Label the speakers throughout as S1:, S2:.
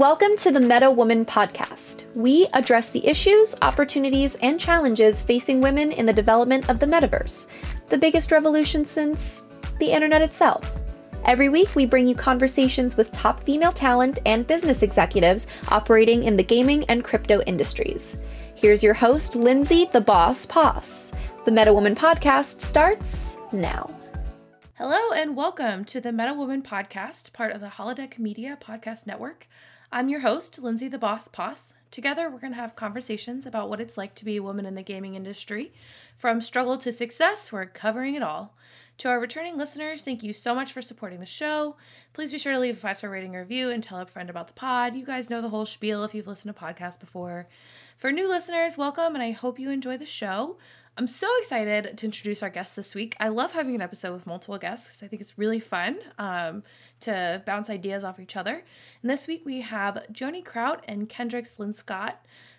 S1: Welcome to the Meta Woman podcast. We address the issues, opportunities, and challenges facing women in the development of the metaverse, the biggest revolution since the internet itself. Every week, we bring you conversations with top female talent and business executives operating in the gaming and crypto industries. Here's your host, Lindsay the Boss Poss. The Meta Woman podcast starts now.
S2: Hello, and welcome to the Meta Woman podcast, part of the Holodeck Media Podcast Network. I'm your host, Lindsay the Boss Poss. Together, we're going to have conversations about what it's like to be a woman in the gaming industry. From struggle to success, we're covering it all. To our returning listeners, thank you so much for supporting the show. Please be sure to leave a five star rating or review and tell a friend about the pod. You guys know the whole spiel if you've listened to podcasts before. For new listeners, welcome, and I hope you enjoy the show. I'm so excited to introduce our guest this week. I love having an episode with multiple guests. I think it's really fun um, to bounce ideas off each other. And this week we have Joanie Kraut and Kendryx Linscott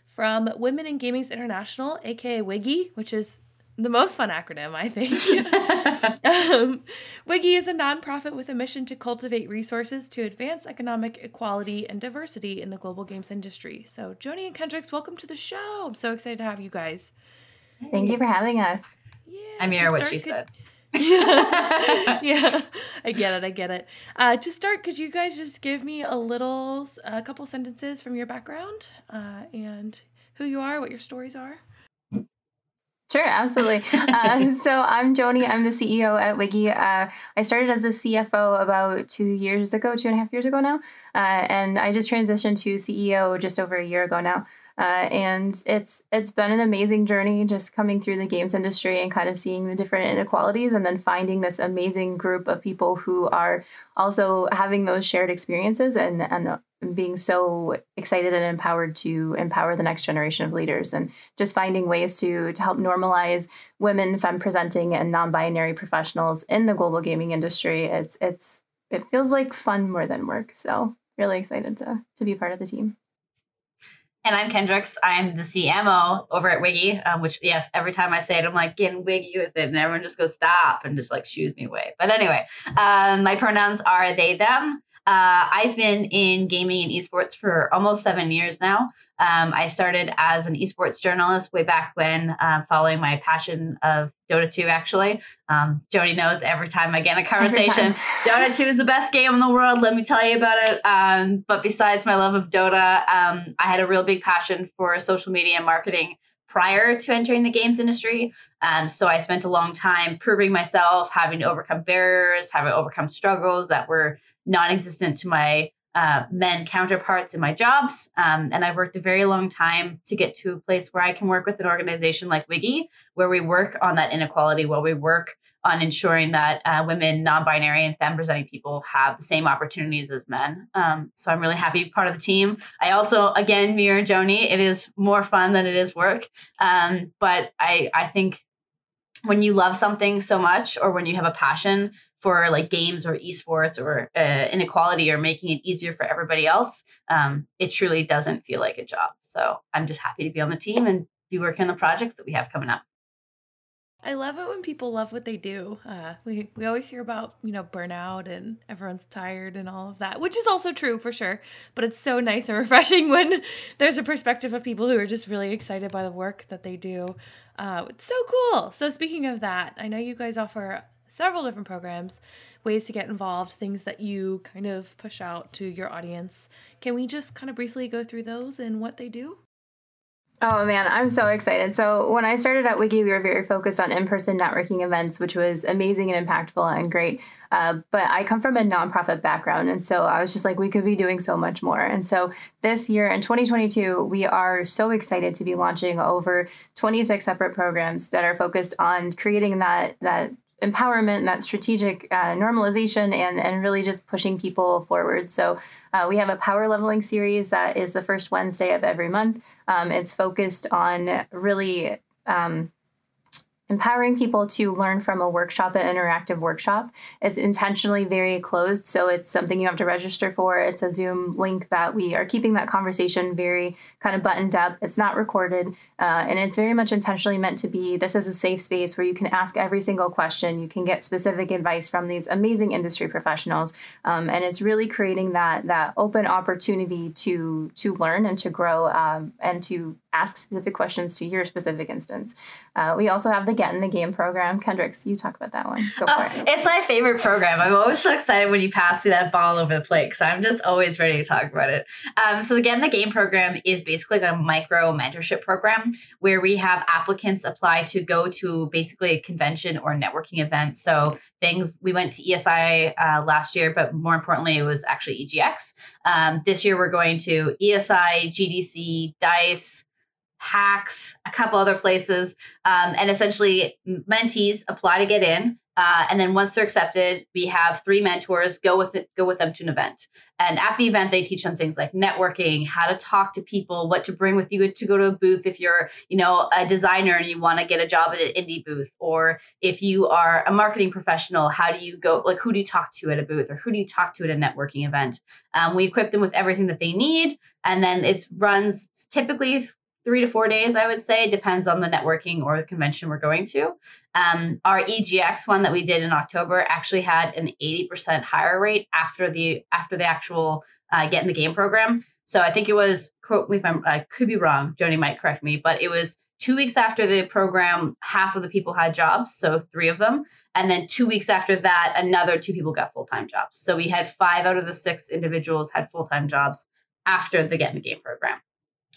S2: from Women in Gaming's International, aka WIGI, which is the most fun acronym, I think. um, WIGI is a nonprofit with a mission to cultivate resources to advance economic equality and diversity in the global games industry. So, Joanie and Kendryx, welcome to the show. I'm so excited to have you guys.
S3: Thank you for having us.
S4: Yeah, I'm here what she could, said.
S2: yeah, yeah, I get it. I get it. Uh, to start, could you guys just give me a little, a couple sentences from your background uh, and who you are, what your stories are?
S3: Sure, absolutely. Uh, so I'm Joanie. I'm the CEO at WIGI. Uh, I started as a CFO about two years ago, two and a half years ago now, uh, and I just transitioned to CEO just over a year ago now. Uh, and it's it's been an amazing journey just coming through the games industry and kind of seeing the different inequalities and then finding this amazing group of people who are also having those shared experiences and and being so excited and empowered to empower the next generation of leaders. And just finding ways to to help normalize women femme presenting and non-binary professionals in the global gaming industry. It's it's it feels like fun more than work. So really excited to to be part of the team
S4: and I'm Kendryx. I'm the CMO over at WIGI, um, which, yes, every time I say it, I'm like, getting wiggy with it. And everyone just goes, stop, and just like shoos me away. But anyway, um, my pronouns are they, them. Uh, I've been in gaming and esports for almost seven years now. Um, I started as an esports journalist way back when, uh, following my passion of Dota 2, actually. Um, Joanie knows every time I get in a conversation, Dota 2 is the best game in the world. Let me tell you about it. Um, but besides my love of Dota, um, I had a real big passion for social media and marketing prior to entering the games industry. Um, so I spent a long time proving myself, having to overcome barriers, having to overcome struggles that were non-existent to my uh, men counterparts in my jobs. Um, and I've worked a very long time to get to a place where I can work with an organization like WIGI, where we work on that inequality, where we work on ensuring that uh, women, non-binary, and femme-presenting people have the same opportunities as men. Um, so I'm really happy part of the team. I also, again, mirror Joanie. It is more fun than it is work, um, but I I think when you love something so much, or when you have a passion for like games or esports or uh, inequality or making it easier for everybody else, um, it truly doesn't feel like a job. So I'm just happy to be on the team and be working on the projects that we have coming up.
S2: I love it when people love what they do. Uh, we we always hear about you know burnout and everyone's tired and all of that, which is also true for sure. But it's so nice and refreshing when there's a perspective of people who are just really excited by the work that they do. Uh, it's so cool. So speaking of that, I know you guys offer several different programs, ways to get involved, things that you kind of push out to your audience. Can we just kind of briefly go through those and what they do?
S3: Oh man, I'm so excited. So, when I started at WIGI, we were very focused on in person networking events, which was amazing and impactful and great. Uh, but I come from a nonprofit background. And so I was just like, we could be doing so much more. And so this year in 2022, we are so excited to be launching over 26 separate programs that are focused on creating that, that empowerment, that strategic uh, normalization, and and really just pushing people forward. So uh, we have a power leveling series that is the first Wednesday of every month. Um, it's focused on really um, empowering people to learn from a workshop, an interactive workshop. It's intentionally very closed, so it's something you have to register for. It's a Zoom link that we are keeping that conversation very kind of buttoned up. It's not recorded, uh, and it's very much intentionally meant to be this is a safe space where you can ask every single question. You can get specific advice from these amazing industry professionals, um, and it's really creating that that open opportunity to to learn and to grow um, and to ask specific questions to your specific instance. Uh, we also have the Get in the Game program. Kendryx, you talk about that one. Go
S4: for it. It's my favorite program. I'm always so excited when you pass me that ball over the plate because I'm just always ready to talk about it. Um, so the Get in the Game program is basically like a micro mentorship program where we have applicants apply to go to basically a convention or networking event. So things we went to ESI uh, last year, but more importantly, it was actually EGX. Um, this year we're going to ESI, GDC, Dice. PAX, a couple other places, um, and essentially mentees apply to get in. Uh, and then once they're accepted, we have three mentors go with it, go with them to an event. And at the event, they teach them things like networking, how to talk to people, what to bring with you to go to a booth if you're, you know, a designer and you want to get a job at an indie booth, or if you are a marketing professional, how do you go? Like, who do you talk to at a booth, or who do you talk to at a networking event? Um, we equip them with everything that they need, and then it runs typically three to four days, I would say. depends on the networking or the convention we're going to. Um, our EGX one that we did in October actually had an 80% higher rate after the after the actual uh, get in the game program. So I think it was quote me if I'm I could be wrong. Joanie might correct me, but it was two weeks after the program, half of the people had jobs, so three of them. And then two weeks after that, another two people got full time jobs. So we had five out of the six individuals had full time jobs after the Get in the Game program.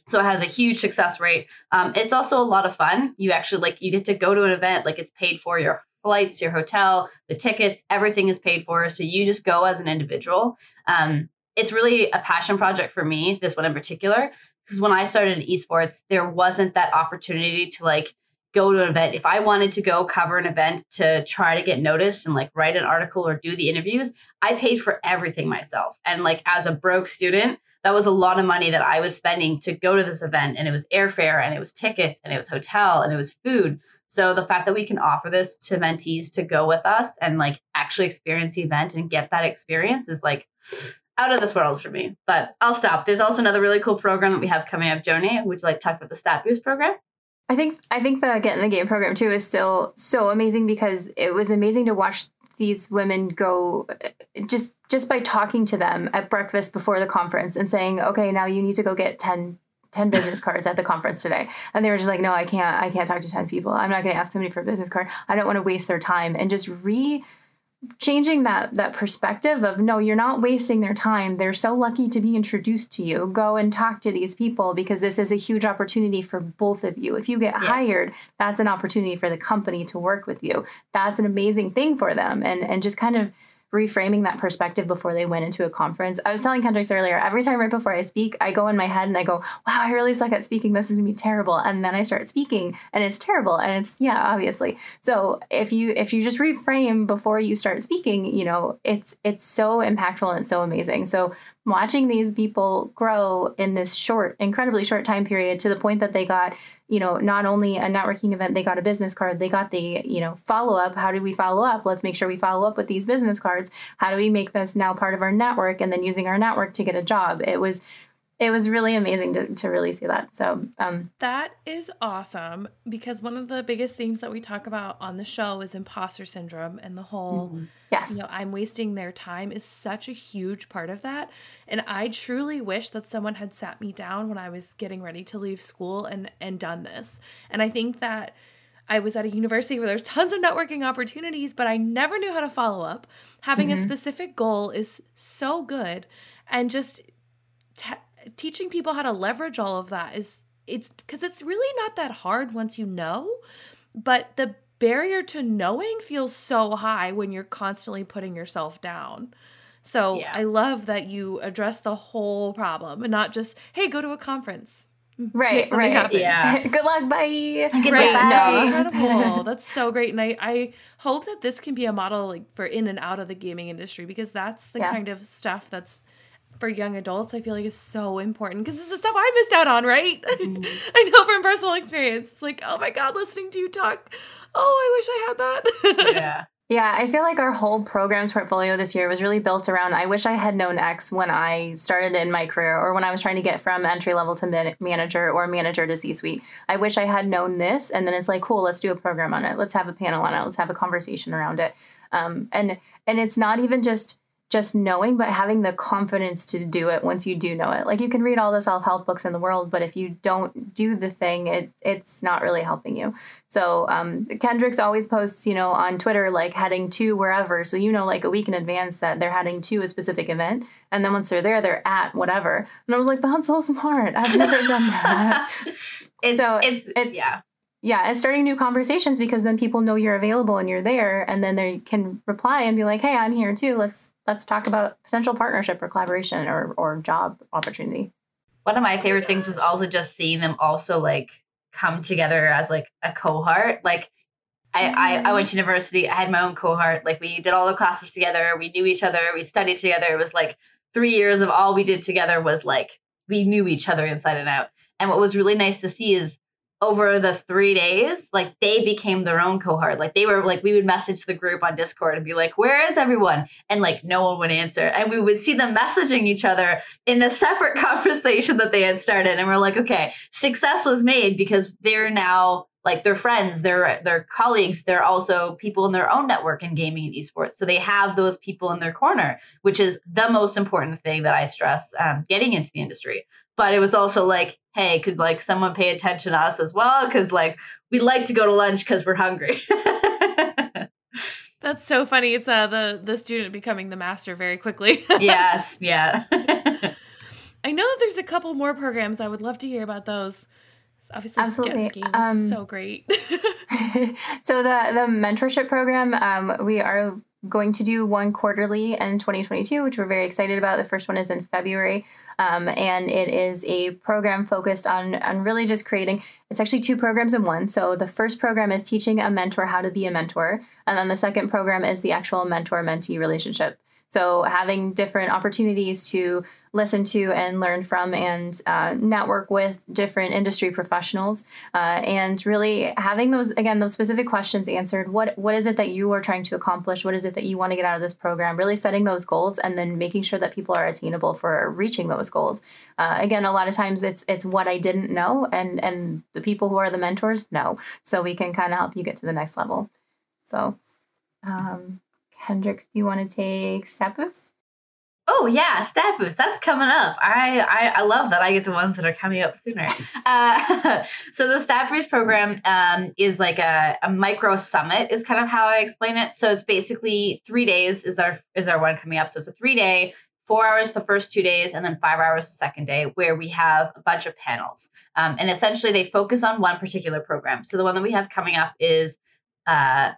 S4: So it has a huge success rate. Um, it's also a lot of fun. You actually like you get to go to an event like it's paid for your flights, your hotel, the tickets, everything is paid for. So you just go as an individual. Um, it's really a passion project for me. This one in particular, because when I started in esports, there wasn't that opportunity to like go to an event. If I wanted to go cover an event to try to get noticed and like write an article or do the interviews, I paid for everything myself. And like as a broke student, that was a lot of money that I was spending to go to this event. And it was airfare and it was tickets and it was hotel and it was food. So the fact that we can offer this to mentees to go with us and like actually experience the event and get that experience is like out of this world for me. But I'll stop. There's also another really cool program that we have coming up, Joanie. Would you like to talk about the Stat Boost program?
S3: I think I think the Get in the Game program too is still so amazing because it was amazing to watch these women go uh, just just by talking to them at breakfast before the conference and saying, okay, now you need to go get 10, 10 business cards at the conference today. And they were just like, no, I can't, I can't talk to 10 people. I'm not going to ask somebody for a business card. I don't want to waste their time and just re changing that that perspective of no you're not wasting their time. They're so lucky to be introduced to you. Go and talk to these people because this is a huge opportunity for both of you. If you get yeah. hired that's an opportunity for the company to work with you. That's an amazing thing for them. And and just kind of reframing that perspective before they went into a conference. I was telling Kendryx earlier, every time right before I speak, I go in my head and I go, wow, I really suck at speaking. This is gonna be terrible. And then I start speaking and it's terrible. And it's yeah, obviously. So if you if you just reframe before you start speaking, you know, it's it's so impactful and so amazing. So watching these people grow in this short, incredibly short time period to the point that they got, you know, not only a networking event, they got a business card, they got the, you know, follow up. How do we follow up? Let's make sure we follow up with these business cards. How do we make this now part of our network and then using our network to get a job? It was it was really amazing to, to really see that. So um,
S2: that is awesome because one of the biggest themes that we talk about on the show is imposter syndrome and the whole mm-hmm.
S3: yes,
S2: you know, I'm wasting their time is such a huge part of that. And I truly wish that someone had sat me down when I was getting ready to leave school and and done this. And I think that I was at a university where there's tons of networking opportunities, but I never knew how to follow up. Having mm-hmm. a specific goal is so good and just te- teaching people how to leverage all of that is it's because it's really not that hard once you know, but the barrier to knowing feels so high when you're constantly putting yourself down. So yeah. I love that you address the whole problem and not just, hey, go to a conference.
S3: Right, right. Happen. Yeah. Good luck. Bye.
S2: Good right. Bye. That's incredible. That's so great. And I, I hope that this can be a model like for in and out of the gaming industry because that's the yeah. kind of stuff that's for young adults, I feel like is so important because this is stuff I missed out on, right? Mm-hmm. I know from personal experience. It's like, oh my God, listening to you talk. Oh, I wish I had that.
S4: yeah.
S3: Yeah, I feel like our whole programs portfolio this year was really built around I wish I had known X when I started in my career or when I was trying to get from entry level to man- manager or manager to C suite. I wish I had known this. And then it's like, cool, let's do a program on it. Let's have a panel on it. Let's have a conversation around it. Um, and and it's not even just just knowing, but having the confidence to do it once you do know it. Like you can read all the self help books in the world, but if you don't do the thing, it it's not really helping you. So um, Kendryx always posts, you know, on Twitter like heading to wherever, so you know like a week in advance that they're heading to a specific event, and then once they're there, they're at whatever. And I was like, that's so smart. I've never done that.
S4: it's, so it's, it's yeah
S3: yeah and starting new conversations because then people know you're available and you're there and then they can reply and be like hey i'm here too let's let's talk about potential partnership or collaboration or or job opportunity
S4: one of my favorite things was also just seeing them also like come together as like a cohort like I, I, I went to mm. university. I had my own cohort. Like we did all the classes together. We knew each other. We studied together. It was like three years of all we did together was like we knew each other inside and out. And what was really nice to see is over the three days, like they became their own cohort. Like they were like, we would message the group on Discord and be like, where is everyone? And like no one would answer. And we would see them messaging each other in a separate conversation that they had started. And we're like, okay, success was made because they're now like their friends, their their colleagues, they're also people in their own network in gaming and esports. So they have those people in their corner, which is the most important thing that I stress um, getting into the industry. But it was also like hey could like someone pay attention to us as well? Because like we like to go to lunch because we're hungry.
S2: That's so funny. It's uh the the student becoming the master very quickly.
S4: Yes yeah.
S2: I know that there's a couple more programs. I would love to hear about those obviously absolutely. Um, so great.
S3: So the the mentorship program um, we are going to do one quarterly in 2022, which we're very excited about. The first one is in February. Um, and it is a program focused on, on really just creating it's actually two programs in one. So the first program is teaching a mentor how to be a mentor. And then the second program is the actual mentor mentee relationship. So having different opportunities to listen to and learn from and uh, network with different industry professionals uh, and really having those again those specific questions answered. What what is it that you are trying to accomplish? What is it that you want to get out of this program? Really setting those goals and then making sure that people are attainable for reaching those goals. Uh, again a lot of times it's it's what i didn't know and and the people who are the mentors know so we can kind of help you get to the next level. So um, Kendryx, do you want to take Stat Boost?
S4: Oh yeah, Stat Boost. That's coming up. I, I, I love that I get the ones that are coming up sooner. uh, so the Stat Boost program um, is like a, a micro summit. Is kind of how I explain it. So it's basically three days is our is our one coming up. So it's a three day, four hours the first two days, and then five hours the second day, where we have a bunch of panels. Um, and essentially, they focus on one particular program. So the one that we have coming up is uh,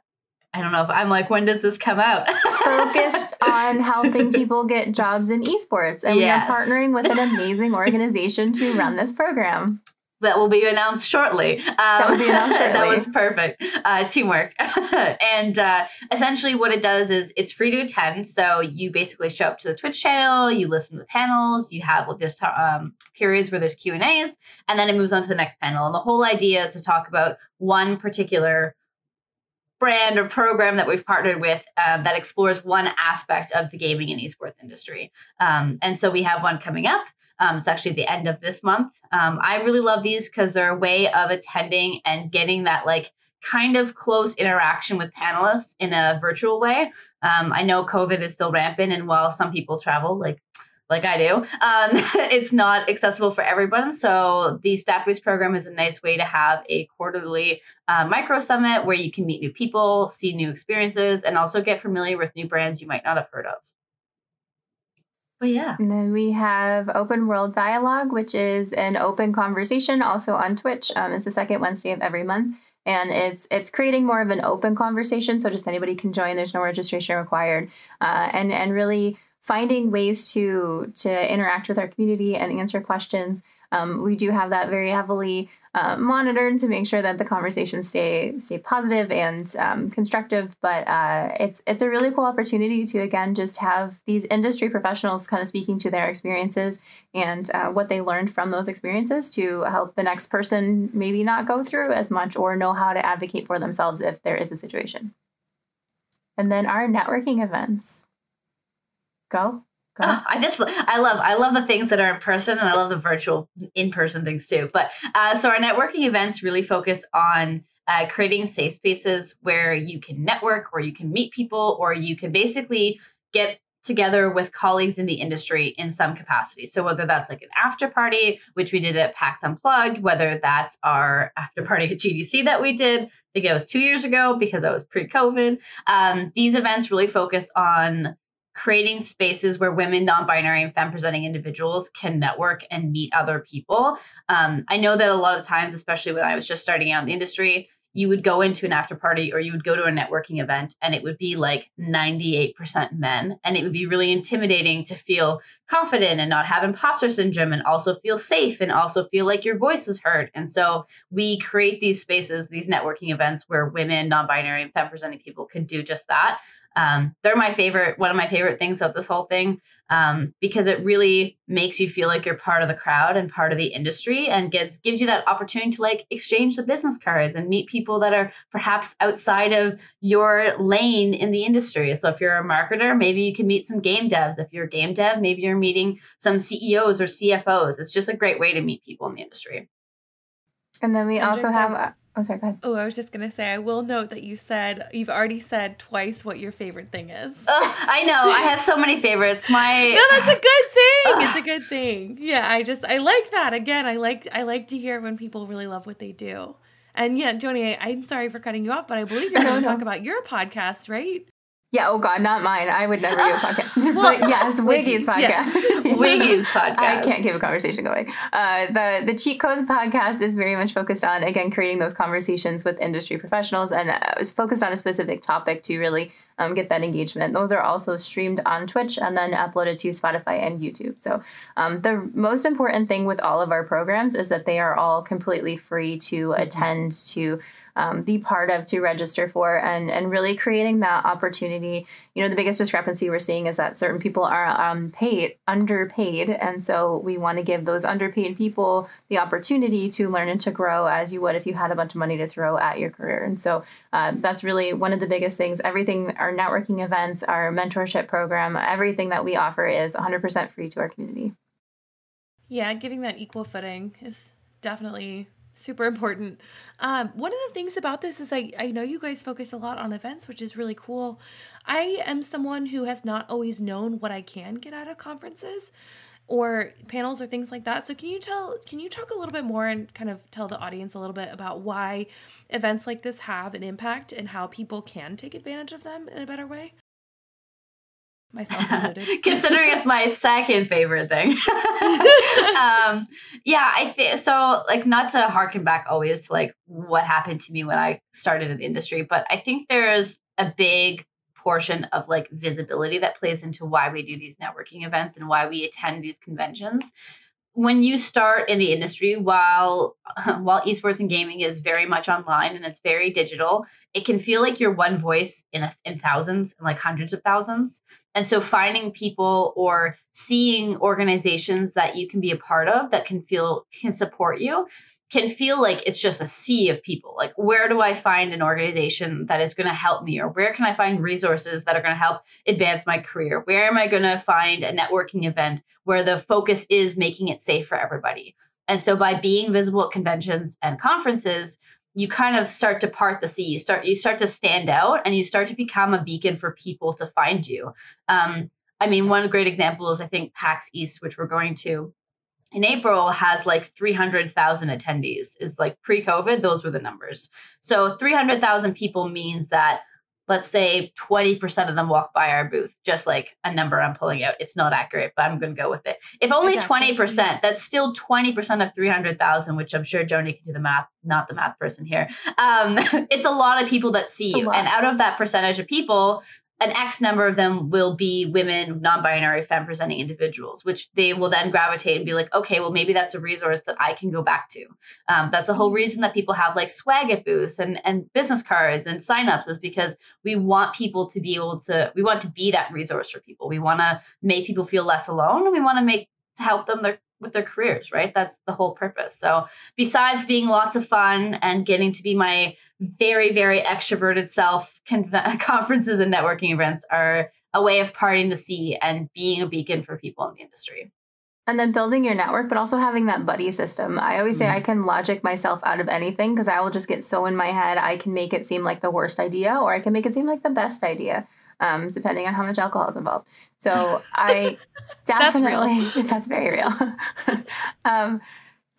S4: I don't know if I'm like, when does this come out?
S3: Focused on helping people get jobs in esports. And yes. we are partnering with an amazing organization to run this program.
S4: That will be announced shortly. Um, that will be announced shortly. that was perfect. Uh, teamwork. and uh, essentially, what it does is it's free to attend. So you basically show up to the Twitch channel, you listen to the panels, you have like, this um, periods where there's Q and A's, and then it moves on to the next panel. And the whole idea is to talk about one particular brand or program that we've partnered with um, that explores one aspect of the gaming and esports industry. Um, and so we have one coming up. Um, it's actually the end of this month. Um, I really love these because they're a way of attending and getting that like kind of close interaction with panelists in a virtual way. Um, I know COVID is still rampant, and while some people travel, like like I do, um, it's not accessible for everyone. So the Stat Boost program is a nice way to have a quarterly uh, micro summit where you can meet new people, see new experiences, and also get familiar with new brands you might not have heard of. But yeah.
S3: And then we have Open World Dialogue, which is an open conversation also on Twitch. Um, it's the second Wednesday of every month. And it's it's creating more of an open conversation, so just anybody can join. There's no registration required, uh, and and really finding ways to to interact with our community and answer questions. Um, we do have that very heavily uh, monitored to make sure that the conversations stay stay positive and um, constructive. But uh, it's it's a really cool opportunity to again just have these industry professionals kind of speaking to their experiences and uh, what they learned from those experiences to help the next person maybe not go through as much or know how to advocate for themselves if there is a situation. And then our networking events. Go.
S4: Oh, I just I love I love the things that are in person and I love the virtual in person things too. But uh, so our networking events really focus on uh, creating safe spaces where you can network, where you can meet people, or you can basically get together with colleagues in the industry in some capacity. So whether that's like an after party, which we did at PAX Unplugged, whether that's our after party at GDC that we did, I think it was two years ago because I was pre-COVID. Um, these events really focus on creating spaces where women, non binary, and femme presenting individuals can network and meet other people. Um, I know that a lot of times, especially when I was just starting out in the industry, you would go into an after party or you would go to a networking event and it would be like 98% men. And it would be really intimidating to feel confident and not have imposter syndrome and also feel safe and also feel like your voice is heard. And so we create these spaces, these networking events where women, non binary, and femme presenting people can do just that. Um, they're my favorite, one of my favorite things of this whole thing um, because it really makes you feel like you're part of the crowd and part of the industry and gives gives you that opportunity to like exchange the business cards and meet people that are perhaps outside of your lane in the industry. So if you're a marketer, maybe you can meet some game devs. If you're a game dev, maybe you're meeting some CEOs or CFOs. It's just a great way to meet people in the industry.
S3: And then we also have Oh, sorry, go ahead.
S2: Oh, I was just gonna say, I will note that you said you've already said twice what your favorite thing is.
S4: I know. I have so many favorites. My
S2: no, that's a good thing. It's a good thing. Yeah, I just I like that. Again, I like I like to hear when people really love what they do. And yeah, Joanie, I, am sorry for cutting you off, but I believe you're going to talk about your podcast, right?
S3: Yeah, oh God, not mine. I would never do a podcast. but yes, WIGI's podcast.
S4: Yeah. WIGI's podcast.
S3: I can't keep a conversation going. Uh, the the Cheat Codes podcast is very much focused on again creating those conversations with industry professionals, and uh, was focused on a specific topic to really um, get that engagement. Those are also streamed on Twitch and then uploaded to Spotify and YouTube. So um, the most important thing with all of our programs is that they are all completely free to mm-hmm. attend to um, be part of to register for and and really creating that opportunity. You know the biggest discrepancy we're seeing is that certain people are um, paid underpaid. And so we want to give those underpaid people the opportunity to learn and to grow as you would if you had a bunch of money to throw at your career. And so uh, that's really one of the biggest things. Everything our networking events our mentorship program everything that we offer is 100% free to our community.
S2: Yeah giving that equal footing is definitely super important. Um, one of the things about this is I, I know you guys focus a lot on events, which is really cool. I am someone who has not always known what I can get out of conferences or panels or things like that. So can you tell can you talk a little bit more and kind of tell the audience a little bit about why events like this have an impact and how people can take advantage of them in a better way? Myself included.
S4: Considering it's my second favorite thing. um, yeah, I think so. Like, not to harken back always to like what happened to me when I started in the industry, but I think there's a big portion of like visibility that plays into why we do these networking events and why we attend these conventions when you start in the industry while while esports and gaming is very much online and it's very digital it can feel like you're one voice in a, in thousands and like hundreds of thousands. And so finding people or seeing organizations that you can be a part of that can feel can support you can feel like it's just a sea of people. Like, where do I find an organization that is going to help me? Or where can I find resources that are going to help advance my career? Where am I going to find a networking event where the focus is making it safe for everybody? And so, by being visible at conventions and conferences, you kind of start to part the sea. You start you start to stand out, and you start to become a beacon for people to find you. Um, I mean, one great example is I think PAX East, which we're going to in April has like 300,000 attendees. Is like pre-COVID, those were the numbers. So 300,000 people means that let's say 20% of them walk by our booth, just like a number I'm pulling out. It's not accurate, but I'm going to go with it. If only 20%, that's still 20% of 300,000, which I'm sure Joanie can do the math, not the math person here. Um, it's a lot of people that see you. And out of that percentage of people, an X number of them will be women, non binary, femme presenting individuals, which they will then gravitate and be like, okay, well, maybe that's a resource that I can go back to. Um, that's the whole reason that people have like swag at booths and, and business cards and signups is because we want people to be able to, we want to be that resource for people. We want to make people feel less alone we want to make, to help them their with their careers, right? That's the whole purpose. So, besides being lots of fun and getting to be my very, very extroverted self, con- conferences and networking events are a way of parting the sea and being a beacon for people in the industry.
S3: And then building your network, but also having that buddy system. I always say mm-hmm. I can logic myself out of anything because I will just get so in my head. I can make it seem like the worst idea or I can make it seem like the best idea um, depending on how much alcohol is involved. So I definitely that's, that's, very real. um,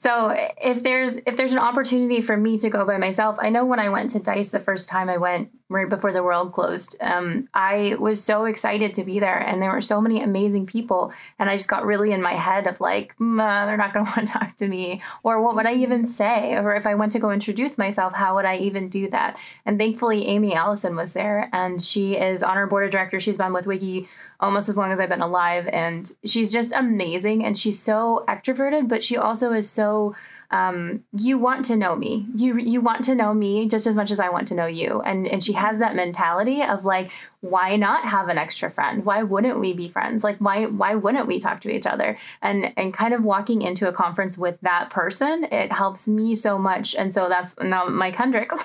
S3: so if there's if there's an opportunity for me to go by myself, I know when I went to Dice the first time I went right before the world closed, um, I was so excited to be there, and there were so many amazing people, and I just got really in my head of like, mm, uh, they're not going to want to talk to me, or what would I even say, or if I went to go introduce myself, how would I even do that? And thankfully, Amy Allison was there, and she is on our board of directors. She's been with WIGI almost as long as I've been alive. And she's just amazing. And she's so extroverted, but she also is so um, you want to know me. You you want to know me just as much as I want to know you. And and she has that mentality of like, why not have an extra friend? Why wouldn't we be friends? Like why why wouldn't we talk to each other? And and kind of walking into a conference with that person, it helps me so much. And so that's now my Kendryx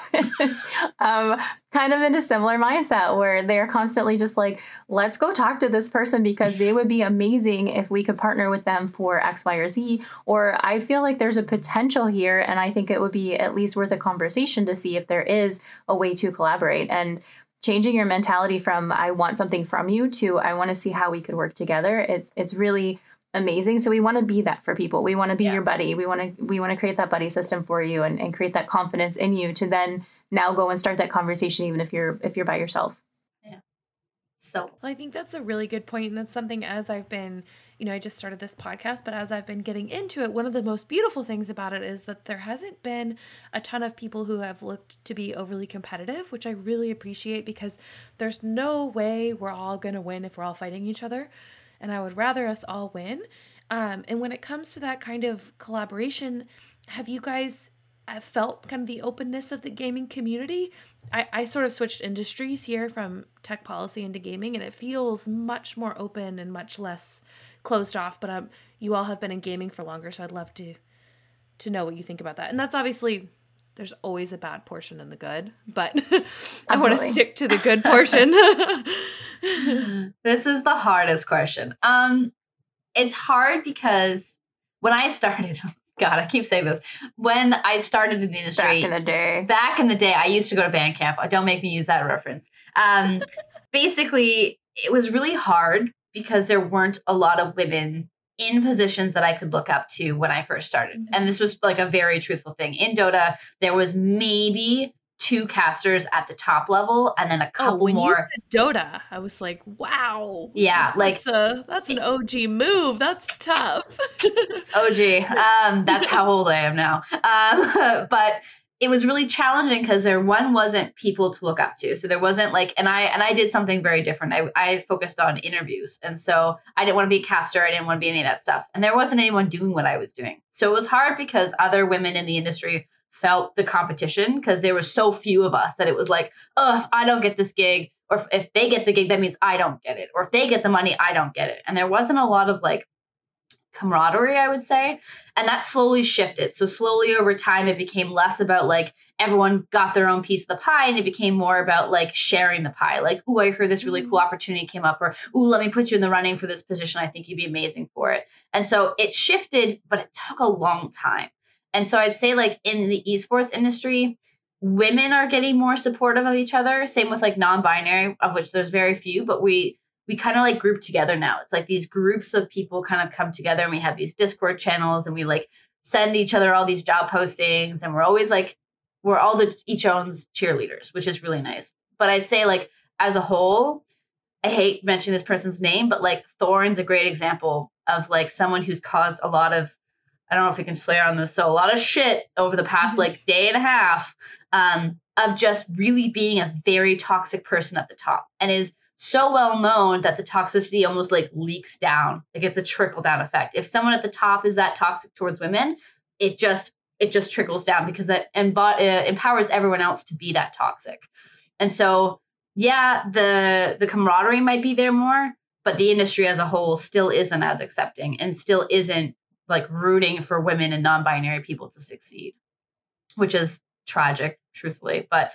S3: um, kind of in a similar mindset where they're constantly just like, let's go talk to this person because they would be amazing if we could partner with them for X, Y, or Z. Or I feel like there's a potential here, and I think it would be at least worth a conversation to see if there is a way to collaborate. And changing your mentality from I want something from you to I want to see how we could work together. It's it's really amazing. So we want to be that for people. We want to be yeah. your buddy. We want to we want to create that buddy system for you and, and create that confidence in you to then now go and start that conversation even if you're if you're by yourself.
S4: Yeah. So
S2: well, I think that's a really good point. And that's something as I've been you know, I just started this podcast, but as I've been getting into it, one of the most beautiful things about it is that there hasn't been a ton of people who have looked to be overly competitive, which I really appreciate because there's no way we're all going to win if we're all fighting each other. And I would rather us all win. Um, and when it comes to that kind of collaboration, have you guys uh, felt kind of the openness of the gaming community? I, I sort of switched industries here from tech policy into gaming, and it feels much more open and much less closed off, but um, you all have been in gaming for longer, so I'd love to to know what you think about that. And that's obviously there's always a bad portion and the good, but I want to stick to the good portion.
S4: this is the hardest question. Um, it's hard because when I started, God, I keep saying this. When I started in the industry,
S3: back in the day,
S4: back in the day, I used to go to band camp. Don't make me use that reference. Um, basically, it was really hard because there weren't a lot of women in positions that I could look up to when I first started. Mm-hmm. And this was like a very truthful thing. In Dota, there was maybe two casters at the top level and then a oh, couple oh, more
S2: Dota. I was like, wow.
S4: Yeah, like
S2: that's, a, that's an OG move. That's tough.
S4: it's OG. Um, that's how old I am now. Um, but it was really challenging because there one wasn't people to look up to. So there wasn't like and i and i did something very different. I, I focused on interviews. And so i didn't want to be a caster. I didn't want to be any of that stuff. And there wasn't anyone doing what i was doing. So it was hard because other women in the industry felt the competition because there were so few of us that it was like oh if i don't get this gig or if, if they get the gig that means i don't get it. Or if they get the money i don't get it. And there wasn't a lot of like camaraderie, I would say. And that slowly shifted. So, slowly over time, it became less about like everyone got their own piece of the pie and it became more about like sharing the pie. Like, oh, I heard this really cool mm. opportunity came up, or oh, let me put you in the running for this position. I think you'd be amazing for it. And so it shifted, but it took a long time. And so I'd say, like, in the esports industry, women are getting more supportive of each other. Same with like non binary, of which there's very few, but we, we kind of like group together now. It's like these groups of people kind of come together and we have these Discord channels and we like send each other all these job postings and we're always like we're all the each own's cheerleaders, which is really nice. But I'd say like as a whole, I hate mentioning this person's name, but like Thorin's a great example of like someone who's caused a lot of I don't know if we can swear on this, so a lot of shit over the past like day and a half um, of just really being a very toxic person at the top and is so well known that the toxicity almost like leaks down. Like it's a trickle down effect. If someone at the top is that toxic towards women, it just it just trickles down because it embo- uh, empowers everyone else to be that toxic. And so, yeah, the the camaraderie might be there more, but the industry as a whole still isn't as accepting and still isn't like rooting for women and non-binary people to succeed, which is tragic, truthfully. But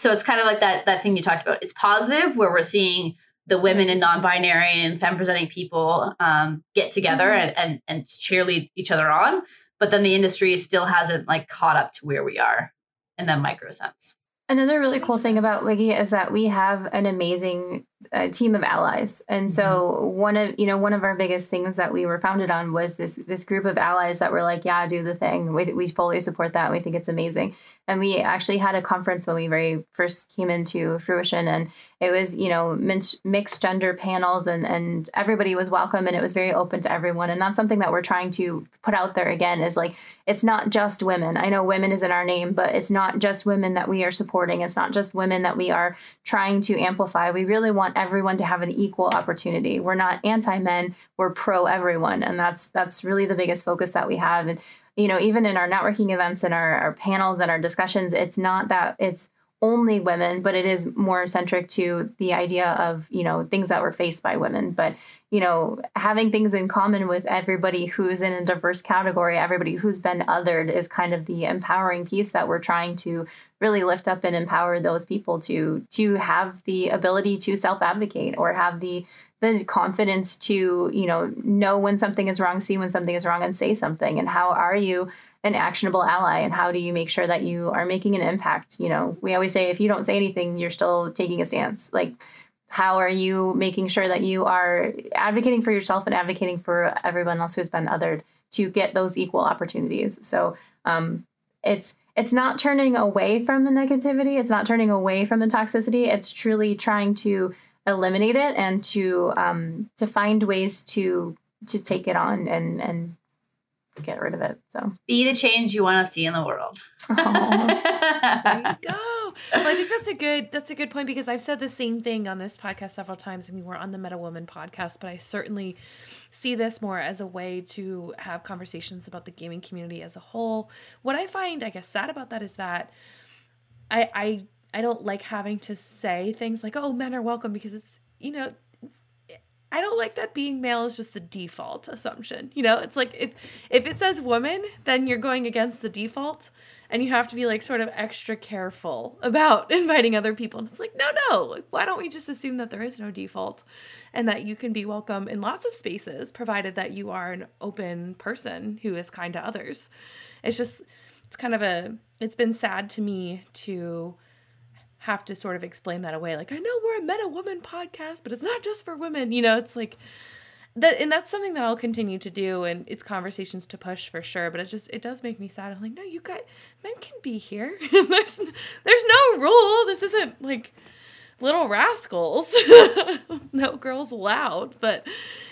S4: so it's kind of like that that thing you talked about. It's positive where we're seeing the women and non-binary and femme presenting people um, get together mm-hmm. and, and and cheerlead each other on but then the industry still hasn't like caught up to where we are in that micro sense
S3: Another really cool thing about WIGI is that we have an amazing uh, team of allies, and mm-hmm. so one of you know one of our biggest things that we were founded on was this this group of allies that were like, yeah, do the thing. We we fully support that. We think it's amazing, and we actually had a conference when we very first came into fruition, and it was you know mixed gender panels, and and everybody was welcome, and it was very open to everyone, and that's something that we're trying to put out there again is like it's not just women. I know women is in our name, but it's not just women that we are supporting. It's not just women that we are trying to amplify. We really want everyone to have an equal opportunity. We're not anti-men, we're pro everyone. And that's that's really the biggest focus that we have. And you know, even in our networking events and our, our panels and our discussions, it's not that it's only women, but it is more centric to the idea of, you know, things that were faced by women. But you know, having things in common with everybody who's in a diverse category, everybody who's been othered is kind of the empowering piece that we're trying to really lift up and empower those people to to have the ability to self-advocate or have the the confidence to, you know, know when something is wrong, see when something is wrong and say something. And how are you an actionable ally and how do you make sure that you are making an impact? You know, we always say if you don't say anything, you're still taking a stance. Like how are you making sure that you are advocating for yourself and advocating for everyone else who's been othered to get those equal opportunities so um, it's it's not turning away from the negativity. It's not turning away from the toxicity. It's truly trying to eliminate it and to um, to find ways to to take it on and and get rid of it. So
S4: be the change you want to see in the world.
S2: there you go. Well, I think that's a good that's a good point because I've said the same thing on this podcast several times. I mean, we're on the Meta Woman podcast, but I certainly see this more as a way to have conversations about the gaming community as a whole. What I find, I guess, sad about that is that I I I don't like having to say things like, "Oh, men are welcome," because it's you know I don't like that being male is just the default assumption. You know, it's like if if it says woman, then you're going against the default and you have to be like sort of extra careful about inviting other people. And it's like, no, no. Why don't we just assume that there is no default and that you can be welcome in lots of spaces provided that you are an open person who is kind to others. It's just it's kind of a it's been sad to me to have to sort of explain that away. Like, I know we're a meta woman podcast, but it's not just for women. You know, it's like that, and that's something that I'll continue to do, and it's conversations to push for sure. But it just it does make me sad. I'm like, no, you guys, men can be here. there's there's no rule. This isn't like little rascals. no girls allowed. But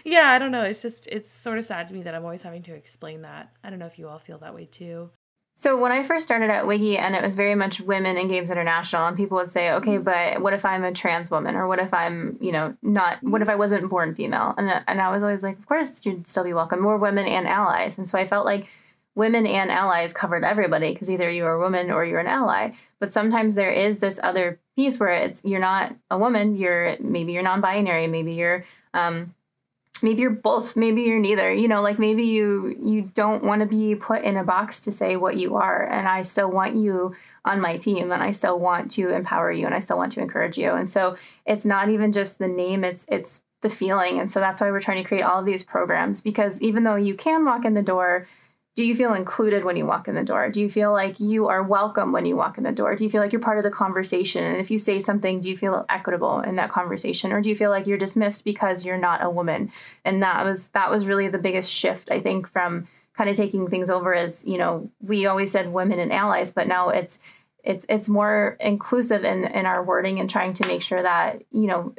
S2: yeah, I don't know. It's just it's sort of sad to me that I'm always having to explain that. I don't know if you all feel that way too.
S3: So when I first started at WIGI and it was very much women in games international and people would say, okay, but what if I'm a trans woman or what if I'm, you know, not, what if I wasn't born female? And, and I was always like, of course you'd still be welcome. More women and allies. And so I felt like women and allies covered everybody because either you're a woman or you're an ally. But sometimes there is this other piece where it's, you're not a woman, you're, maybe you're non-binary, maybe you're, um, maybe you're both maybe you're neither you know like maybe you you don't want to be put in a box to say what you are and i still want you on my team and i still want to empower you and i still want to encourage you. And so it's not even just the name it's it's the feeling. And so that's why we're trying to create all of these programs because even though you can walk in the door do you feel included when you walk in the door? Do you feel like you are welcome when you walk in the door? Do you feel like you're part of the conversation? And if you say something, do you feel equitable in that conversation or do you feel like you're dismissed because you're not a woman? And that was that was really the biggest shift I think from kind of taking things over as, you know, we always said women and allies, but now it's it's it's more inclusive in in our wording and trying to make sure that, you know,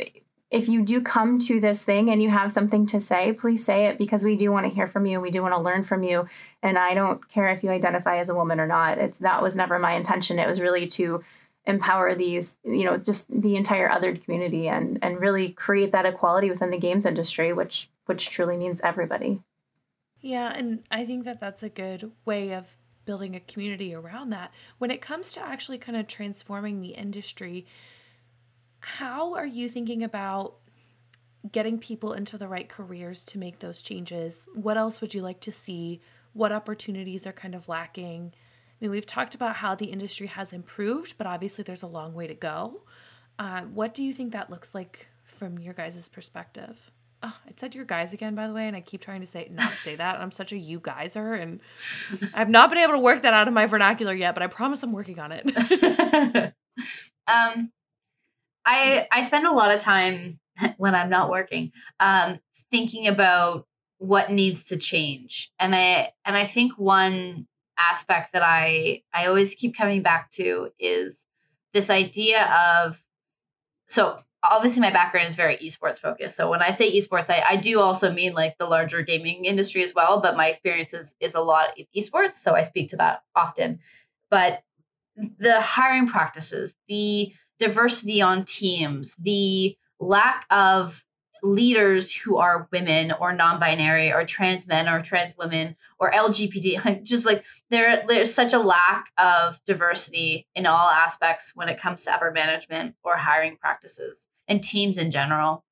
S3: if you do come to this thing and you have something to say, please say it because we do want to hear from you. We do want to learn from you. And I don't care if you identify as a woman or not. It's that was never my intention. It was really to empower these you know just the entire other community and and really create that equality within the games industry which which truly means everybody
S2: yeah and i think that that's a good way of building a community around that when it comes to actually kind of transforming the industry how are you thinking about getting people into the right careers to make those changes what else would you like to see what opportunities are kind of lacking I mean, we've talked about how the industry has improved, but obviously there's a long way to go. Uh, what do you think that looks like from your guys' perspective? Oh, I said your guys again, by the way, and I keep trying to say not say that. I'm such a you guyser, and I've not been able to work that out of my vernacular yet, but I promise I'm working on it.
S4: um, I I spend a lot of time when I'm not working um, thinking about what needs to change, and I and I think one aspect that I I always keep coming back to is this idea of so obviously my background is very esports focused. So when I say esports, I, I do also mean like the larger gaming industry as well, but my experience is, is a lot of esports. So I speak to that often. But the hiring practices, the diversity on teams, the lack of leaders who are women or non-binary or trans men or trans women or lgbt like just like there there's such a lack of diversity in all aspects when it comes to upper management or hiring practices and teams in general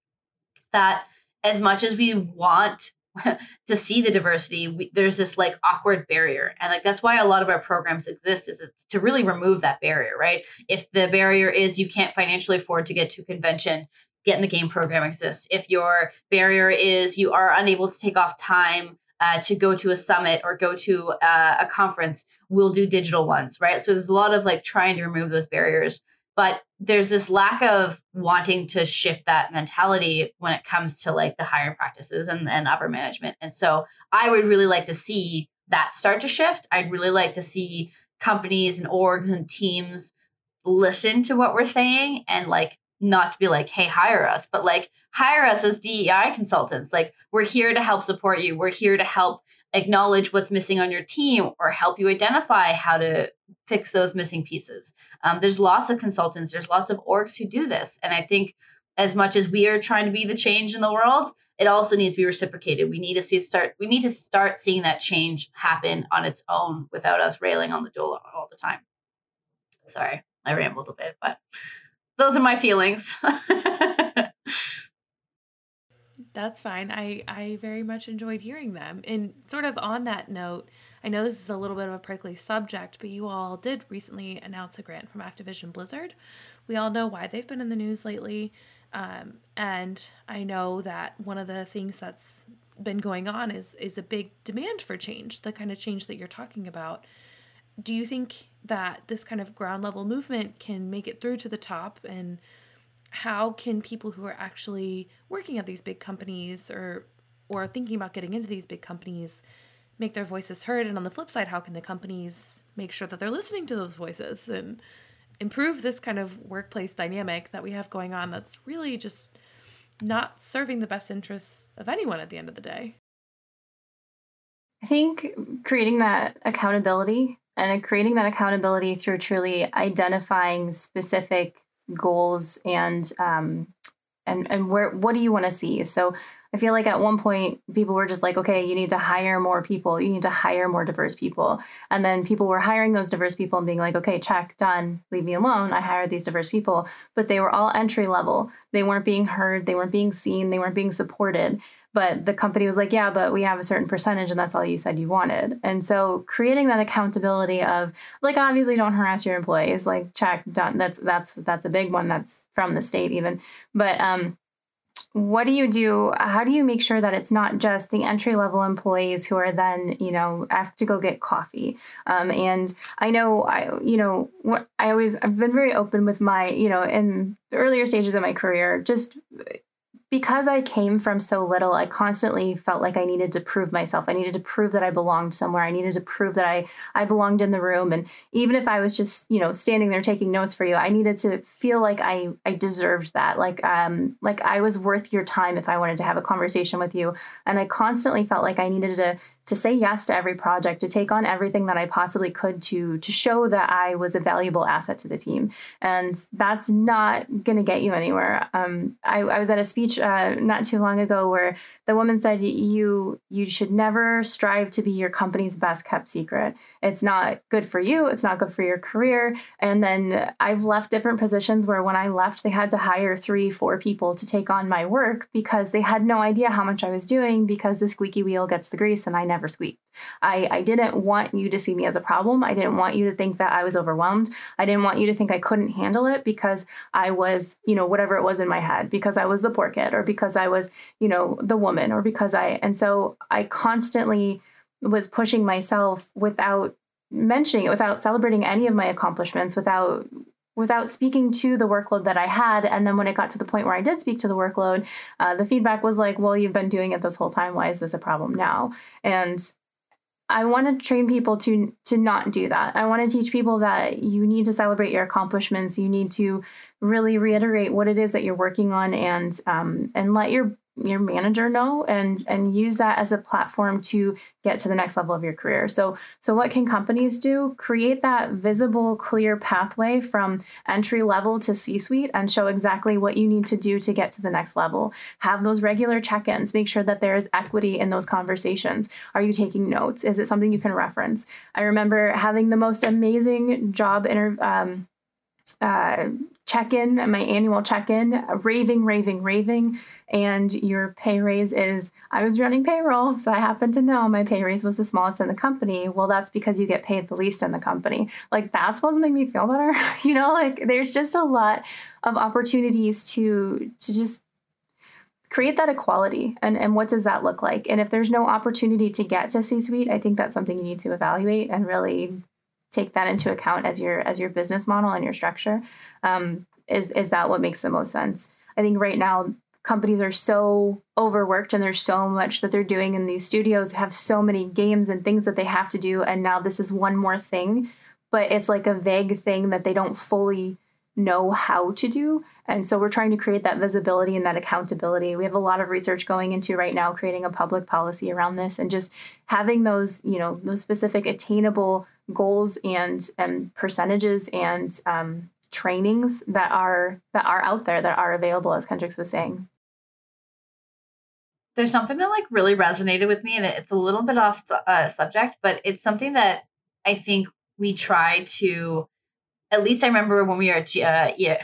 S4: that as much as we want to see the diversity we, there's this like awkward barrier and like that's why a lot of our programs exist is to really remove that barrier right if the barrier is you can't financially afford to get to a convention get in the game program exists. If your barrier is you are unable to take off time uh, to go to a summit or go to uh, a conference, we'll do digital ones, right? So there's a lot of like trying to remove those barriers. But there's this lack of wanting to shift that mentality when it comes to like the hiring practices and, and upper management. And so I would really like to see that start to shift. I'd really like to see companies and orgs and teams listen to what we're saying and like not to be like, hey, hire us, but like hire us as DEI consultants. Like we're here to help support you. We're here to help acknowledge what's missing on your team or help you identify how to fix those missing pieces. Um, there's lots of consultants, there's lots of orgs who do this. And I think as much as we are trying to be the change in the world, it also needs to be reciprocated. We need to see start we need to start seeing that change happen on its own without us railing on the door all the time. Sorry, I rambled a bit, but those are my feelings.
S2: That's fine. I I very much enjoyed hearing them. And sort of on that note, I know this is a little bit of a prickly subject, but you all did recently announce a grant from Activision Blizzard. We all know why they've been in the news lately. Um, and I know that one of the things that's been going on is is a big demand for change, the kind of change that you're talking about do you think that this kind of ground level movement can make it through to the top? And how can people who are actually working at these big companies or or thinking about getting into these big companies make their voices heard? And on the flip side how can the companies make sure that they're listening to those voices and improve this kind of workplace dynamic that we have going on that's really just not serving the best interests of anyone at the end of the day?
S3: I think creating that accountability and creating that accountability through truly identifying specific goals and um, and and where what do you want to see? So i feel like at one point people were just like okay you need to hire more people. You need to hire more diverse people. And then people were hiring those diverse people and being like okay check done leave me alone. I hired these diverse people. But they were all entry level. They weren't being heard. They weren't being seen. They weren't being supported but the company was like, yeah, but we have a certain percentage and that's all you said you wanted. And so creating that accountability of like obviously don't harass your employees, like check done. That's that's that's a big one that's from the state even. But um what do you do how do you make sure that it's not just the entry level employees who are then you know asked to go get coffee um, and i know i you know what i always i've been very open with my you know in the earlier stages of my career just because I came from so little, I constantly felt like I needed to prove myself. I needed to prove that I belonged somewhere. I needed to prove that I I belonged in the room. And even if I was just, you know, standing there taking notes for you, I needed to feel like I I deserved that. Like um like I was worth your time if I wanted to have a conversation with you. And I constantly felt like I needed to to say yes to every project, to take on everything that I possibly could to to show that I was a valuable asset to the team. And that's not going to get you anywhere. Um, I, I, was at a speech uh, not too long ago where the woman said, "You you should never strive to be your company's best kept secret. It's not good for you. It's not good for your career." And then I've left different positions where when I left, they had to hire three, four people to take on my work because they had no idea how much I was doing because the squeaky wheel gets the grease and I never squeaked. I, I didn't want you to see me as a problem. I didn't want you to think that I was overwhelmed. I didn't want you to think I couldn't handle it because I was, you know, whatever it was in my head, because I was the poor kid or because I was, you know, the woman or because I, and so I constantly was pushing myself without mentioning it, without celebrating any of my accomplishments, without without speaking to the workload that I had. And then when it got to the point where I did speak to the workload, uh, the feedback was like, well, you've been doing it this whole time. Why is this a problem now? And I want to train people to to not do that. I want to teach people that you need to celebrate your accomplishments. You need to really reiterate what it is that you're working on, and um, and let your your manager know and and use that as a platform to get to the next level of your career. So so what can companies do? Create that visible clear pathway from entry level to c suite and show exactly what you need to do to get to the next level. Have those regular check-ins. Make sure that there is equity in those conversations. Are you taking notes? Is it something you can reference? I remember having the most amazing job inter um, uh, check in, my annual check in, raving, raving, raving. And your pay raise is, I was running payroll, so I happen to know my pay raise was the smallest in the company. Well, that's because you get paid the least in the company. Like, that's supposed to make me feel better. you know, like, there's just a lot of opportunities to, to just create that equality and, and what does that look like and if there's no opportunity to get to c suite i think that's something you need to evaluate and really take that into account as your as your business model and your structure um, is is that what makes the most sense? I think right now companies are so overworked and there's so much that they're doing in these studios have so many games and things that they have to do and now this is one more thing. But it's like a vague thing that they don't fully know how to do and so we're trying to create that visibility and that accountability. We have a lot of research going into right now creating a public policy around this and just having those you know those specific attainable goals and and percentages and um, trainings that are that are out there that are available as Kendryx was saying.
S4: There's something that like really resonated with me and it's a little bit off uh, subject but it's something that i think we try to at least i remember when we were at uh, yeah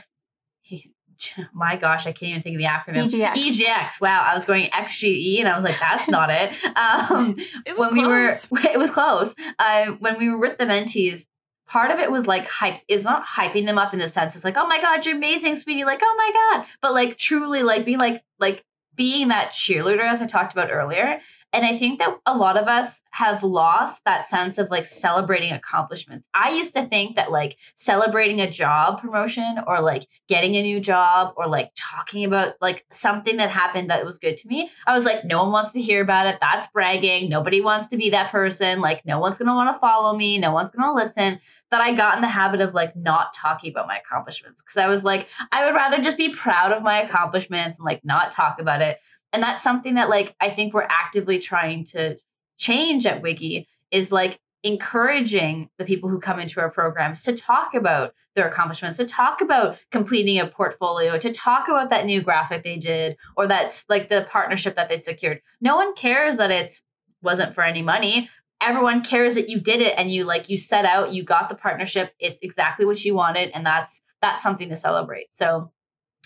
S4: my gosh, I can't even think of the acronym.
S3: EGX.
S4: EGX. Wow, I was going XGE, and I was like, that's not it. Um,
S2: it
S4: when
S2: close.
S4: we were, it was close. Uh, when we were with the mentees, part of it was like hype. It's not hyping them up in the sense it's like, oh my god, you're amazing, sweetie. Like, oh my god, but like truly, like being like like being that cheerleader, as I talked about earlier. And I think that a lot of us have lost that sense of like celebrating accomplishments. I used to think that like celebrating a job promotion or like getting a new job or like talking about like something that happened that was good to me, I was like, no one wants to hear about it. That's bragging. Nobody wants to be that person. Like, no one's going to want to follow me. No one's going to listen. That I got in the habit of like not talking about my accomplishments because I was like, I would rather just be proud of my accomplishments and like not talk about it and that's something that like i think we're actively trying to change at WIGI is like encouraging the people who come into our programs to talk about their accomplishments to talk about completing a portfolio to talk about that new graphic they did or that's like the partnership that they secured. No one cares that it's wasn't for any money. Everyone cares that you did it and you like you set out you got the partnership. It's exactly what you wanted and that's that's something to celebrate. So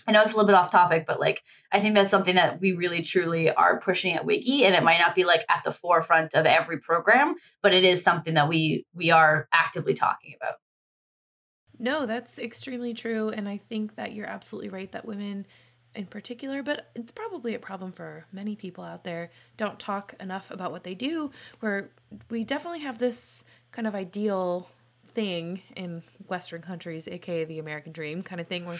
S4: I know it's a little bit off topic, but like I think that's something that we really truly are pushing at WIGI, and it might not be like at the forefront of every program, but it is something that we we are actively talking about.
S2: No, that's extremely true, and I think that you're absolutely right that women in particular, but it's probably a problem for many people out there, don't talk enough about what they do, where we definitely have this kind of ideal thing in Western countries, aka the American dream kind of thing, where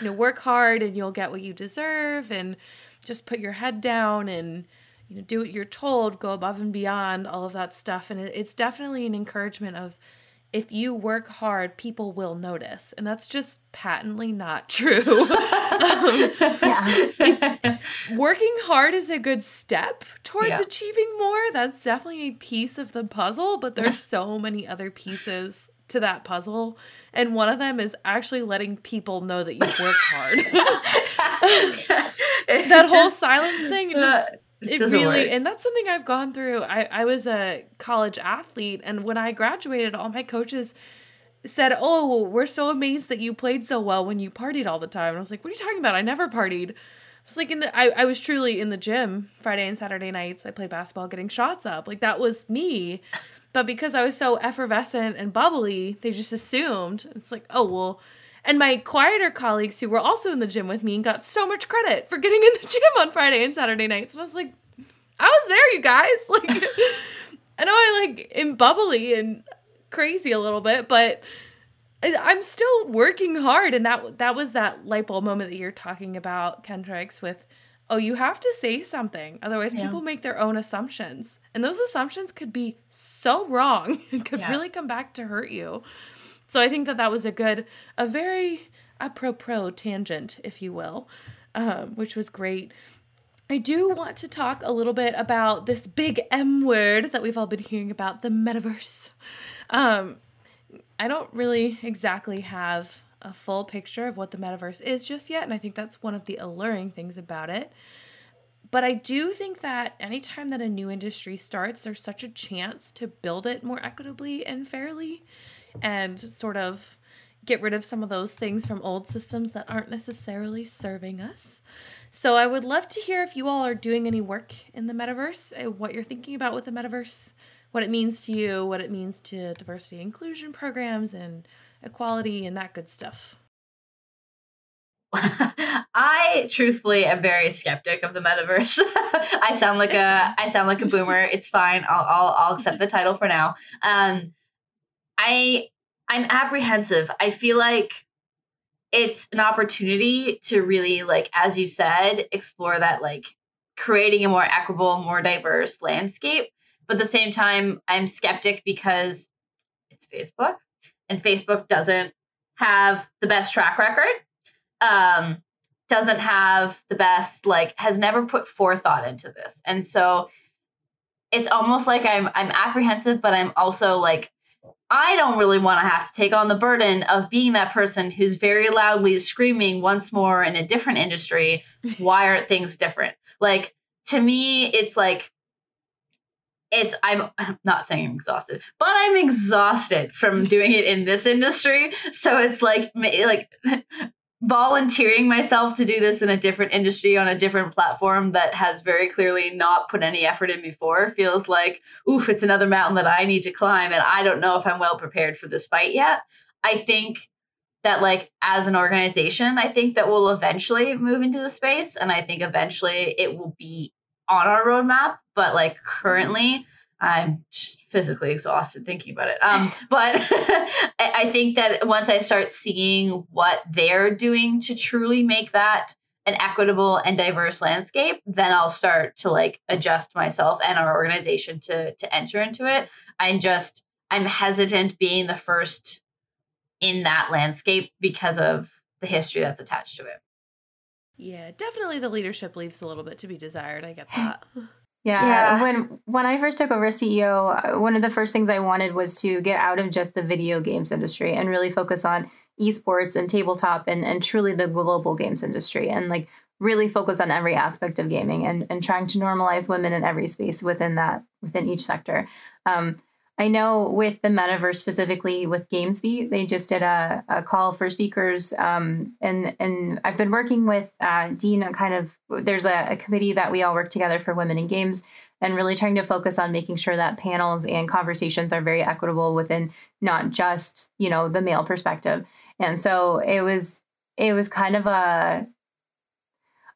S2: you know work hard and you'll get what you deserve, and just put your head down and you know do what you're told, go above and beyond all of that stuff, and it, it's definitely an encouragement of if you work hard, people will notice. And that's just patently not true. um, working hard is a good step towards yeah. achieving more. That's definitely a piece of the puzzle, but there's so many other pieces to that puzzle. And one of them is actually letting people know that you've worked hard. that whole silence thing just uh, it, really work. and that's something i've gone through I, I was a college athlete and when i graduated all my coaches said oh we're so amazed that you played so well when you partied all the time and i was like what are you talking about i never partied I was like in the I, I was truly in the gym Friday and Saturday nights. I played basketball getting shots up. Like that was me. But because I was so effervescent and bubbly, they just assumed it's like, oh well, and my quieter colleagues who were also in the gym with me got so much credit for getting in the gym on Friday and Saturday nights. And I was like, I was there, you guys. Like, I know I like am bubbly and crazy a little bit, but I'm still working hard. And that that was that light bulb moment that you're talking about, Kendryx, with oh, you have to say something. Otherwise, yeah. people make their own assumptions. And those assumptions could be so wrong and could yeah. really come back to hurt you. So I think that that was a good, a very apropos tangent, if you will, um, which was great. I do want to talk a little bit about this big M word that we've all been hearing about, the metaverse. Um, I don't really exactly have a full picture of what the metaverse is just yet, and I think that's one of the alluring things about it. But I do think that anytime that a new industry starts, there's such a chance to build it more equitably and fairly and sort of get rid of some of those things from old systems that aren't necessarily serving us. So I would love to hear if you all are doing any work in the metaverse, uh, what you're thinking about with the metaverse, what it means to you, what it means to diversity inclusion programs and equality and that good stuff.
S4: I truthfully am very skeptic of the metaverse. I sound like a I sound like a boomer. It's fine. I'll I'll, I'll accept the title for now. Um, I I'm apprehensive. I feel like it's an opportunity to really like as you said explore that like creating a more equitable more diverse landscape but at the same time i'm skeptic because it's facebook and facebook doesn't have the best track record um doesn't have the best like has never put forethought into this and so it's almost like i'm i'm apprehensive but i'm also like I don't really want to have to take on the burden of being that person who's very loudly screaming once more in a different industry, why aren't things different? Like to me, it's like it's I'm, I'm not saying I'm exhausted, but I'm exhausted from doing it in this industry. So it's like like volunteering myself to do this in a different industry on a different platform that has very clearly not put any effort in before feels like oof it's another mountain that i need to climb and i don't know if i'm well prepared for this fight yet i think that like as an organization i think that we'll eventually move into the space and i think eventually it will be on our roadmap but like currently I'm physically exhausted thinking about it. Um, but I think that once I start seeing what they're doing to truly make that an equitable and diverse landscape, then I'll start to like adjust myself and our organization to to enter into it. I'm just I'm hesitant being the first in that landscape because of the history that's attached to it.
S2: Yeah, definitely the leadership leaves a little bit to be desired. I get that.
S3: Yeah. yeah. When when I first took over as CEO, uh, one of the first things I wanted was to get out of just the video games industry and really focus on esports and tabletop and, and truly the global games industry and like really focus on every aspect of gaming and, and trying to normalize women in every space within that within each sector. Um, I know with the metaverse specifically with GamesBeat, they just did a, a call for speakers, um, and and I've been working with uh, Dean. Kind of, there's a, a committee that we all work together for women in games, and really trying to focus on making sure that panels and conversations are very equitable within not just you know the male perspective. And so it was it was kind of a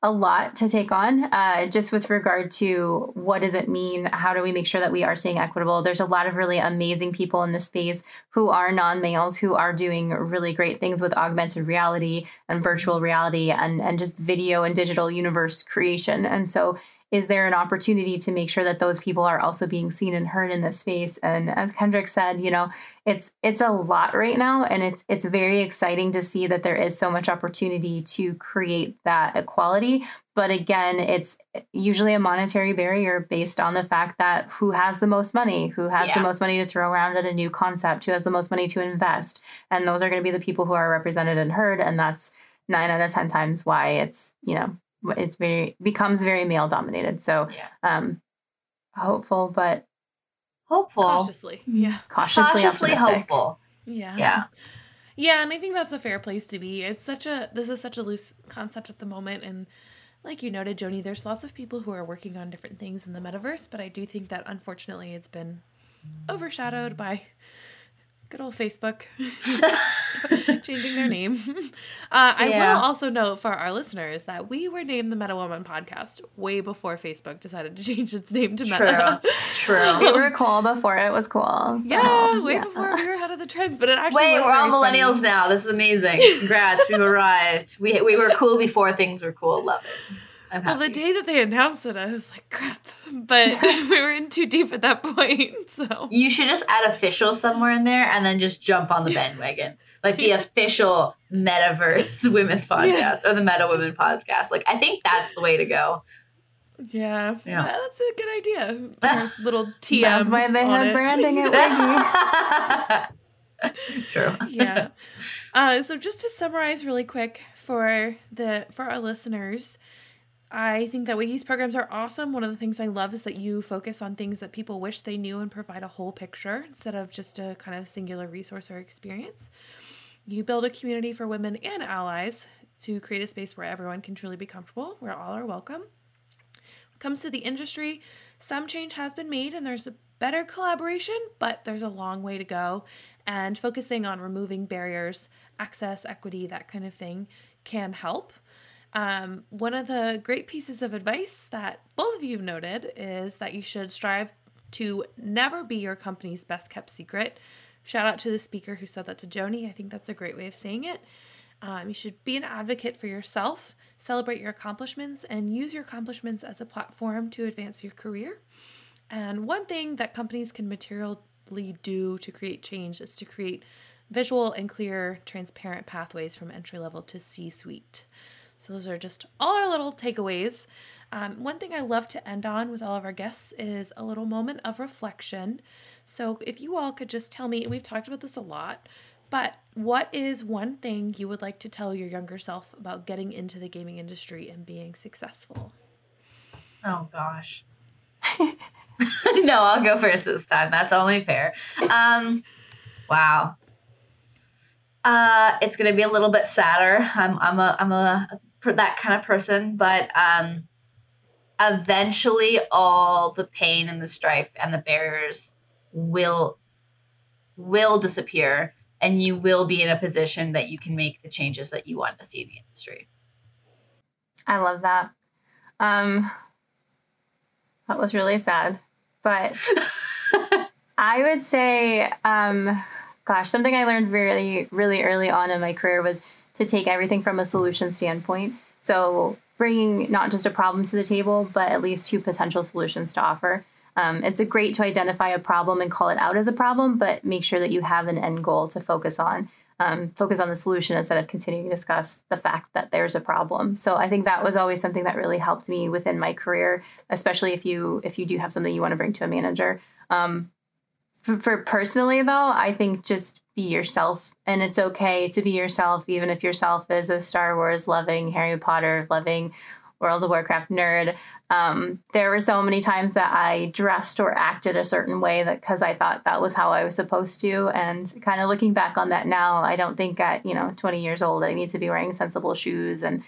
S3: a lot to take on uh, just with regard to what does it mean? How do we make sure that we are staying equitable? There's a lot of really amazing people in the space who are non-males who are doing really great things with augmented reality and virtual reality and, and just video and digital universe creation. And so is there an opportunity to make sure that those people are also being seen and heard in this space? And as Kendryx said you know it's it's a lot right now and it's it's very exciting to see that there is so much opportunity to create that equality. But again it's usually a monetary barrier based on the fact that who has the most money who has yeah. the most money to throw around at a new concept who has the most money to invest. And those are going to be the people who are represented and heard and that's nine out of ten times why it's you know it's very becomes very male dominated. So yeah. um hopeful but
S4: hopeful.
S2: Cautiously.
S3: Yeah. Cautiously,
S4: Cautiously hopeful.
S2: Yeah.
S4: Yeah.
S2: Yeah, and I think that's a fair place to be. It's such a this is such a loose concept at the moment and like you noted, Joanie, there's lots of people who are working on different things in the metaverse, but I do think that unfortunately it's been overshadowed by good old Facebook changing their name. Uh, I yeah. will also note for our listeners that we were named the Meta Woman podcast way before Facebook decided to change its name to Meta.
S4: True. True.
S3: we were cool before it was cool.
S2: So, yeah, way yeah. before we were ahead of the trends, but it actually
S4: Wait, we're all millennials funny. now. This is amazing. Congrats, we've arrived. We we were cool before things were cool. Love it.
S2: Well, the day that they announced it, I was like, crap. But we were in too deep at that point. So
S4: you should just add official somewhere in there and then just jump on the bandwagon. Like the official metaverse women's podcast yeah. or the meta women podcast. Like I think that's the way to go.
S2: Yeah, yeah, that's a good idea. Our little TM. That's
S3: why they have branding
S4: at WIGI. True.
S2: yeah. Uh, so just to summarize really quick for the for our listeners, I think that WIGI's programs are awesome. One of the things I love is that you focus on things that people wish they knew and provide a whole picture instead of just a kind of singular resource or experience. You build a community for women and allies to create a space where everyone can truly be comfortable, where all are welcome. When it comes to the industry, some change has been made and there's a better collaboration, but there's a long way to go. And focusing on removing barriers, access, equity, that kind of thing can help. Um, one of the great pieces of advice that both of you noted is that you should strive to never be your company's best kept secret. Shout out to the speaker who said that to Joanie. I think that's a great way of saying it. Um, you should be an advocate for yourself, celebrate your accomplishments, and use your accomplishments as a platform to advance your career. And one thing that companies can materially do to create change is to create visual and clear, transparent pathways from entry level to C suite. So, those are just all our little takeaways. Um, one thing I love to end on with all of our guests is a little moment of reflection. So, if you all could just tell me, and we've talked about this a lot, but what is one thing you would like to tell your younger self about getting into the gaming industry and being successful?
S4: Oh, gosh. no, I'll go first this time. That's only fair. Um, wow. Uh, it's gonna be a little bit sadder. I'm I'm a I'm a that kind of person, but um, eventually all the pain and the strife and the barriers will will disappear and you will be in a position that you can make the changes that you want to see in the industry.
S3: I love that. Um, that was really sad, but I would say, um, gosh, something I learned really, really early on in my career was to take everything from a solution standpoint. So bringing not just a problem to the table, but at least two potential solutions to offer. Um, it's a great to identify a problem and call it out as a problem, but make sure that you have an end goal to focus on. Um, focus on the solution instead of continuing to discuss the fact that there's a problem. So I think that was always something that really helped me within my career, especially if you if you do have something you want to bring to a manager. Um, for, personally though, I think just be yourself and it's okay to be yourself even if yourself is a star wars loving harry potter loving world of warcraft nerd. Um, there were so many times that i dressed or acted a certain way that because i thought that was how i was supposed to and kind of looking back on that now i don't think at you know 20 years old i need to be wearing sensible shoes and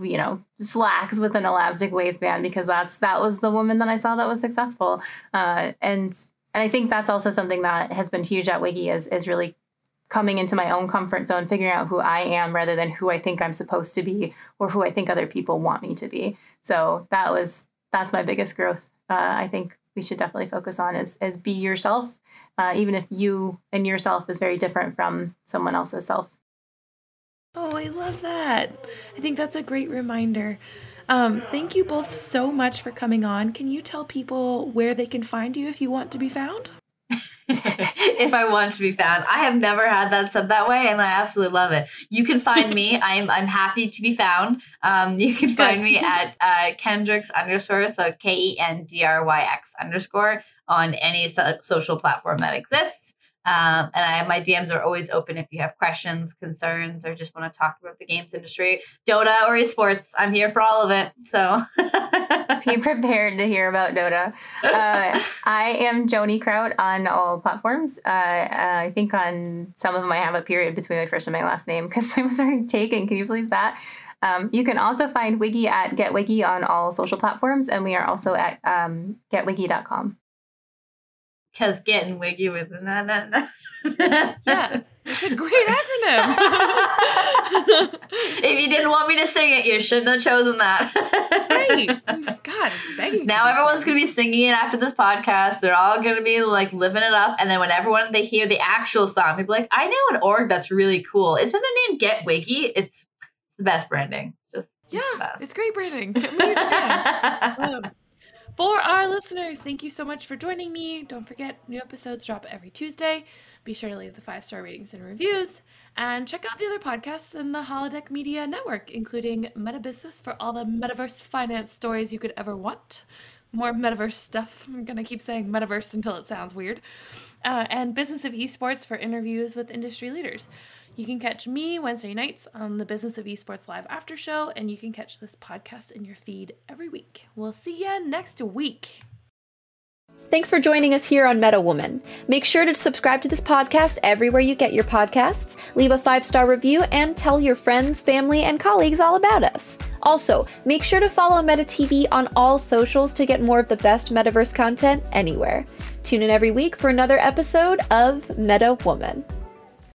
S3: you know slacks with an elastic waistband because that's that was the woman that i saw that was successful. Uh, and and I think that's also something that has been huge at WIGI is is really coming into my own comfort zone, figuring out who I am rather than who I think I'm supposed to be or who I think other people want me to be. So that was that's my biggest growth. Uh, I think we should definitely focus on is is be yourself, uh, even if you and yourself is very different from someone else's self.
S2: Oh, I love that. I think that's a great reminder. Um, thank you both so much for coming on. Can you tell people where they can find you if you want to be found?
S4: if I want to be found. I have never had that said that way, and I absolutely love it. You can find me. I'm I'm happy to be found. Um, you can find me at uh, Kendryx underscore so K E N D R Y X underscore on any so- social platform that exists. Um, and I, my DMs are always open if you have questions, concerns, or just want to talk about the games industry, Dota or esports. I'm here for all of it. So
S3: be prepared to hear about Dota. Uh, I am Joanie Kraut on all platforms. Uh, uh, I think on some of them I have a period between my first and my last name because I was already taken. Can you believe that? Um, you can also find WIGI at GetWIGI on all social platforms, and we are also at um, getwigi.com
S4: because getting wiggy with na na na.
S2: yeah, it's a great acronym.
S4: if you didn't want me to sing it, you shouldn't have chosen that.
S2: right. Oh my God, it's begging.
S4: Now everyone's gonna be singing it after this podcast. They're all gonna be like living it up, and then when everyone they hear the actual song, they'll be like, "I know an org that's really cool. Isn't their name Get WIGI? It's the best branding. It's just
S2: yeah, it's great branding. For our listeners, thank you so much for joining me. Don't forget, new episodes drop every Tuesday. Be sure to leave the five star ratings and reviews. And check out the other podcasts in the Holodeck Media Network, including Meta Business for all the metaverse finance stories you could ever want. More metaverse stuff. I'm going to keep saying metaverse until it sounds weird. Uh, and Business of Esports for interviews with industry leaders. You can catch me Wednesday nights on the Business of Esports Live After Show, and you can catch this podcast in your feed every week. We'll see you next week.
S1: Thanks for joining us here on Meta Woman. Make sure to subscribe to this podcast everywhere you get your podcasts, leave a five star review, and tell your friends, family, and colleagues all about us. Also, make sure to follow Meta TV on all socials to get more of the best metaverse content anywhere. Tune in every week for another episode of Meta Woman.